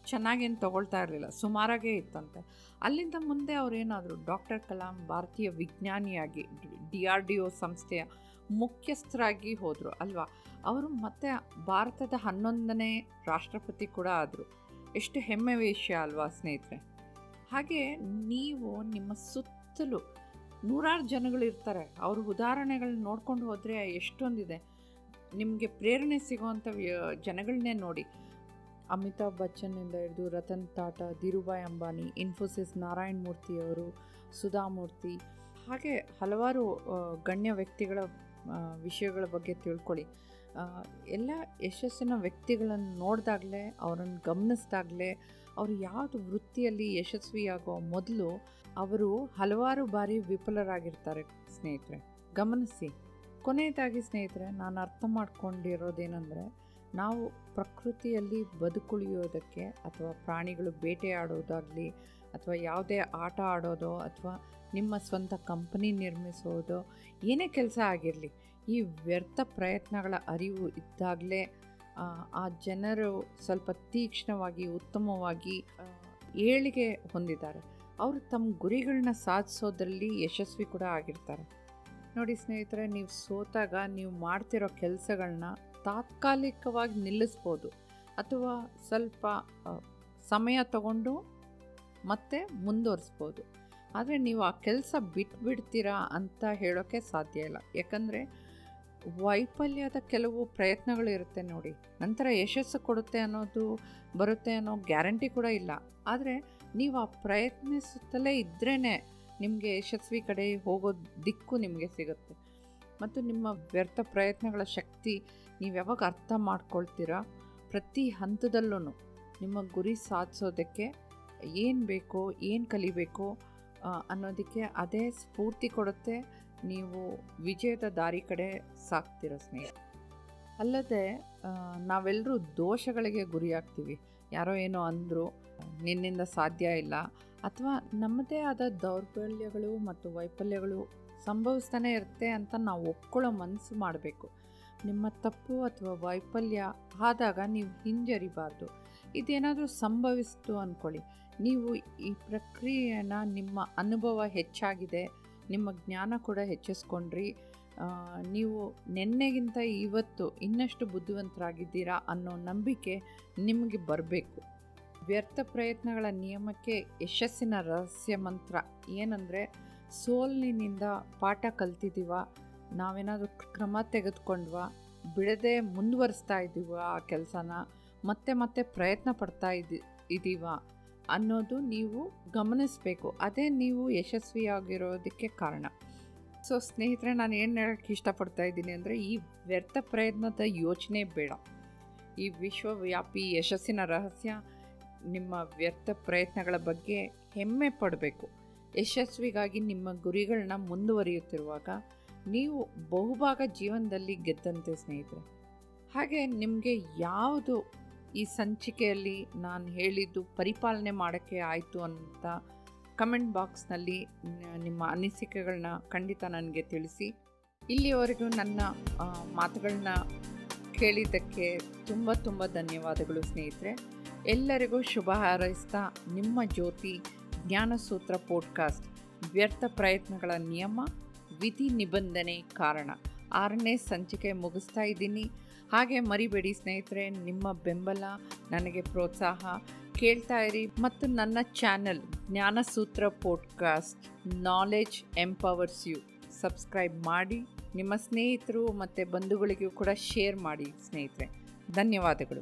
ಚೆನ್ನಾಗೇನು ತಗೊಳ್ತಾ ಇರಲಿಲ್ಲ. ಸುಮಾರಾಗೇ ಇತ್ತಂತೆ. ಅಲ್ಲಿಂದ ಮುಂದೆ ಅವರೇನಾದರೂ ಡಾಕ್ಟರ್ ಕಲಾಂ ಭಾರತೀಯ ವಿಜ್ಞಾನಿಯಾಗಿ, ಡಿ ಆರ್, ಡಿ ಒ ಸಂಸ್ಥೆಯ ಮುಖ್ಯಸ್ಥರಾಗಿ ಹೋದರು ಅಲ್ವಾ? ಅವರು ಮತ್ತೆ ಭಾರತದ ಹನ್ನೊಂದನೇ ರಾಷ್ಟ್ರಪತಿ ಕೂಡ ಆದರು. ಎಷ್ಟು ಹೆಮ್ಮೆ ವಿಷಯ ಅಲ್ವಾ ಸ್ನೇಹಿತರೆ? ಹಾಗೆ ನೀವು ನಿಮ್ಮ ಸುತ್ತಲೂ ನೂರಾರು ಜನಗಳು ಇರ್ತಾರೆ. ಅವ್ರ ಉದಾಹರಣೆಗಳನ್ನ ನೋಡ್ಕೊಂಡು ಹೋದರೆ ಎಷ್ಟೊಂದಿದೆ. ನಿಮಗೆ ಪ್ರೇರಣೆ ಸಿಗೋವಂಥ ಜನಗಳನ್ನೇ ನೋಡಿ. ಅಮಿತಾಬ್ ಬಚ್ಚನ್ನಿಂದ ಹಿಡಿದು ರತನ್ ಟಾಟಾ, ಧೀರುಭಾಯ್ ಅಂಬಾನಿ, ಇನ್ಫೋಸಿಸ್ ನಾರಾಯಣ್ ಮೂರ್ತಿಯವರು ಸುಧಾಮೂರ್ತಿ ಹಾಗೆ ಹಲವಾರು ಗಣ್ಯ ವ್ಯಕ್ತಿಗಳ ವಿಷಯಗಳ ಬಗ್ಗೆ ತಿಳ್ಕೊಳ್ಳಿ. ಎಲ್ಲ ಯಶಸ್ಸಿನ ವ್ಯಕ್ತಿಗಳನ್ನು ನೋಡಿದಾಗಲೇ, ಅವರನ್ನು ಗಮನಿಸಿದಾಗಲೇ, ಅವರು ಯಾವುದು ವೃತ್ತಿಯಲ್ಲಿ ಯಶಸ್ವಿಯಾಗೋ ಮೊದಲು ಅವರು ಹಲವಾರು ಬಾರಿ ವಿಫಲರಾಗಿರ್ತಾರೆ ಸ್ನೇಹಿತರೆ. ಗಮನಿಸಿ, ಕೊನೆಯದಾಗಿ ಸ್ನೇಹಿತರೆ, ನಾನು ಅರ್ಥ ಮಾಡ್ಕೊಂಡಿರೋದೇನೆಂದರೆ, ನಾವು ಪ್ರಕೃತಿಯಲ್ಲಿ ಬದುಕುಳಿಯೋದಕ್ಕೆ ಅಥವಾ ಪ್ರಾಣಿಗಳು ಬೇಟೆಯಾಡೋದಾಗಲಿ ಅಥವಾ ಯಾವುದೇ ಆಟ ಆಡೋದೋ ಅಥವಾ ನಿಮ್ಮ ಸ್ವಂತ ಕಂಪನಿ ನಿರ್ಮಿಸೋದು ಏನೇ ಕೆಲಸ ಆಗಿರಲಿ, ಈ ವ್ಯರ್ಥ ಪ್ರಯತ್ನಗಳ ಅರಿವು ಇದ್ದಾಗಲೇ, ಆ ಜನರು ಸ್ವಲ್ಪ ತೀಕ್ಷ್ಣವಾಗಿ, ಉತ್ತಮವಾಗಿ ಏಳಿಗೆ ಹೊಂದಿದ್ದಾರೆ. ಅವರು ತಮ್ಮ ಗುರಿಗಳನ್ನ ಸಾಧಿಸೋದ್ರಲ್ಲಿ ಯಶಸ್ವಿ ಕೂಡ ಆಗಿರ್ತಾರೆ. ನೋಡಿ ಸ್ನೇಹಿತರೆ, ನೀವು ಸೋತಾಗ ನೀವು ಮಾಡ್ತಿರೋ ಕೆಲಸಗಳನ್ನ ತಾತ್ಕಾಲಿಕವಾಗಿ ನಿಲ್ಲಿಸ್ಬೋದು. ಅಥವಾ ಸ್ವಲ್ಪ ಸಮಯ ತಗೊಂಡು ಮತ್ತೆ ಮುಂದುವರಿಸ್ಬೋದು. ಆದರೆ ನೀವು ಆ ಕೆಲಸ ಬಿಟ್ಬಿಡ್ತೀರಾ ಅಂತ ಹೇಳೋಕ್ಕೆ ಸಾಧ್ಯ ಇಲ್ಲ. ಯಾಕಂದರೆ ವೈಫಲ್ಯದ ಕೆಲವು ಪ್ರಯತ್ನಗಳಿರುತ್ತೆ ನೋಡಿ. ನಂತರ ಯಶಸ್ಸು ಕೊಡುತ್ತೆ ಅನ್ನೋದು ಬರುತ್ತೆ ಅನ್ನೋ ಗ್ಯಾರಂಟಿ ಕೂಡ ಇಲ್ಲ. ಆದರೆ ನೀವು ಆ ಪ್ರಯತ್ನಿಸುತ್ತಲೇ ಇದ್ರೇ ನಿಮಗೆ ಯಶಸ್ವಿ ಕಡೆ ಹೋಗೋ ದಿಕ್ಕು ನಿಮಗೆ ಸಿಗುತ್ತೆ. ಮತ್ತು ನಿಮ್ಮ ವ್ಯರ್ಥ ಪ್ರಯತ್ನಗಳ ಶಕ್ತಿ ನೀವು ಯಾವಾಗ ಅರ್ಥ ಮಾಡ್ಕೊಳ್ತೀರಾ? ಪ್ರತಿ ಹಂತದಲ್ಲೂ ನಿಮ್ಮ ಗುರಿ ಸಾಧಿಸೋದಕ್ಕೆ ಏನು ಬೇಕೋ, ಏನು ಕಲಿಬೇಕು ಅನ್ನೋದಕ್ಕೆ ಅದೇ ಸ್ಫೂರ್ತಿ ಕೊಡುತ್ತೆ. ನೀವು ವಿಜಯದ ದಾರಿ ಕಡೆ ಸಾಕ್ತಿರ ಸ್ನೇಹ? ಅಲ್ಲದೆ ನಾವೆಲ್ಲರೂ ದೋಷಗಳಿಗೆ ಗುರಿಯಾಗ್ತೀವಿ. ಯಾರೋ ಏನೋ ಅಂದರು ನಿನ್ನಿಂದ ಸಾಧ್ಯ ಇಲ್ಲ. ಅಥವಾ ನಮ್ಮದೇ ಆದ ದೌರ್ಬಲ್ಯಗಳು ಮತ್ತು ವೈಫಲ್ಯಗಳು ಸಂಭವಿಸ್ತಾನೆ ಇರುತ್ತೆ ಅಂತ ನಾವು ಒಪ್ಕೊಳ್ಳೋ ಮನಸ್ಸು ಮಾಡಬೇಕು. ನಿಮ್ಮ ತಪ್ಪು ಅಥವಾ ವೈಫಲ್ಯ ಆದಾಗ ನೀವು ಹಿಂಜರಿಬಾರ್ದು. ಇದೇನಾದರೂ ಸಂಭವಿಸ್ತು ಅಂದ್ಕೊಳ್ಳಿ ನೀವು ಈ ಪ್ರಕ್ರಿಯೆನ ನಿಮ್ಮ ಅನುಭವ ಹೆಚ್ಚಾಗಿದೆ. ನಿಮ್ಮ ಜ್ಞಾನ ಕೂಡ ಹೆಚ್ಚಿಸ್ಕೊಂಡ್ರಿ. ನೀವು ನಿನ್ನೆಗಿಂತ ಇವತ್ತು ಇನ್ನಷ್ಟು ಬುದ್ಧಿವಂತರಾಗಿದ್ದೀರಾ ಅನ್ನೋ ನಂಬಿಕೆ ನಿಮಗೆ ಬರಬೇಕು. ವ್ಯರ್ಥ ಪ್ರಯತ್ನಗಳ ನಿಯಮಕ್ಕೆ ಯಶಸ್ಸಿನ ರಹಸ್ಯ ಮಂತ್ರ. ಏನಂದರೆ, ಸೋಲಿನಿಂದ ಪಾಠ ಕಲ್ತಿದ್ದೀವ ನಾವೇನಾದರೂ ಕ್ರಮ ತೆಗೆದುಕೊಂಡ್ವಾ, ಬಿಡದೆ ಮುಂದುವರಿಸ್ತಾ ಇದ್ದೀವ ಆ ಕೆಲಸನ, ಮತ್ತೆ ಮತ್ತೆ ಪ್ರಯತ್ನ ಪಡ್ತಾ ಇದ್ದಿ ಇದ್ದೀವ ಅನ್ನೋದು ನೀವು ಗಮನಿಸಬೇಕು. ಅದೇ ನೀವು ಯಶಸ್ವಿಯಾಗಿರೋದಕ್ಕೆ ಕಾರಣ. ಸೊ, ಸ್ನೇಹಿತರೆ, ನಾನು ಏನು ಹೇಳೋಕ್ಕೆ ಇಷ್ಟಪಡ್ತಾ ಇದ್ದೀನಿ ಅಂದರೆ, ಈ ವ್ಯರ್ಥ ಪ್ರಯತ್ನದ ಯೋಚನೆ ಬೇಡ. ಈ ವಿಶ್ವವ್ಯಾಪಿ ಯಶಸ್ಸಿನ ರಹಸ್ಯ ನಿಮ್ಮ ವ್ಯರ್ಥ ಪ್ರಯತ್ನಗಳ ಬಗ್ಗೆ ಹೆಮ್ಮೆ ಪಡಬೇಕು. ಯಶಸ್ವಿಗಾಗಿ ನಿಮ್ಮ ಗುರಿಗಳನ್ನ ಮುಂದುವರಿಯುತ್ತಿರುವಾಗ ನೀವು ಬಹುಭಾಗ ಜೀವನದಲ್ಲಿ ಗೆದ್ದಂತೆ ಸ್ನೇಹಿತರೆ. ಹಾಗೆ ನಿಮಗೆ ಯಾವುದು ಈ ಸಂಚಿಕೆಯಲ್ಲಿ ನಾನು ಹೇಳಿದ್ದು ಪರಿಪಾಲನೆ ಮಾಡೋಕ್ಕೆ ಆಯಿತು ಅಂತ ಕಮೆಂಟ್ ಬಾಕ್ಸ್ನಲ್ಲಿ ನಿಮ್ಮ ಅನಿಸಿಕೆಗಳನ್ನ ಖಂಡಿತ ನನಗೆ ತಿಳಿಸಿ. ಇಲ್ಲಿಯವರೆಗೂ ನನ್ನ ಮಾತುಗಳನ್ನ ಕೇಳಿದ್ದಕ್ಕೆ ತುಂಬ ತುಂಬ ಧನ್ಯವಾದಗಳು ಸ್ನೇಹಿತರೆ. ಎಲ್ಲರಿಗೂ ಶುಭ ಹಾರೈಸ್ತಾ ನಿಮ್ಮ ಜ್ಯೋತಿ ಜ್ಞಾನಸೂತ್ರ ಪೋಡ್ಕಾಸ್ಟ್ ವ್ಯರ್ಥ ಪ್ರಯತ್ನಗಳ ನಿಯಮ, ವಿಧಿ ನಿಬಂಧನೆ ಕಾರಣ. ಆರನೇ ಸಂಚಿಕೆ ಮುಗಿಸ್ತಾ ಇದ್ದೀನಿ. ಹಾಗೆ ಮರಿಬೇಡಿ ಸ್ನೇಹಿತರೆ, ನಿಮ್ಮ ಬೆಂಬಲ, ನನಗೆ ಪ್ರೋತ್ಸಾಹ. ಕೇಳ್ತಾ ಇರಿ ಮತ್ತು ನನ್ನ channel Jnanasutra podcast knowledge empowers you subscribe ಮಾಡಿ, ನಿಮ್ಮ ಸ್ನೇಹಿತರು ಮತ್ತು ಬಂಧುಗಳಿಗೂ ಕೂಡ ಶೇರ್ ಮಾಡಿ ಸ್ನೇಹಿತರೆ. ಧನ್ಯವಾದಗಳು.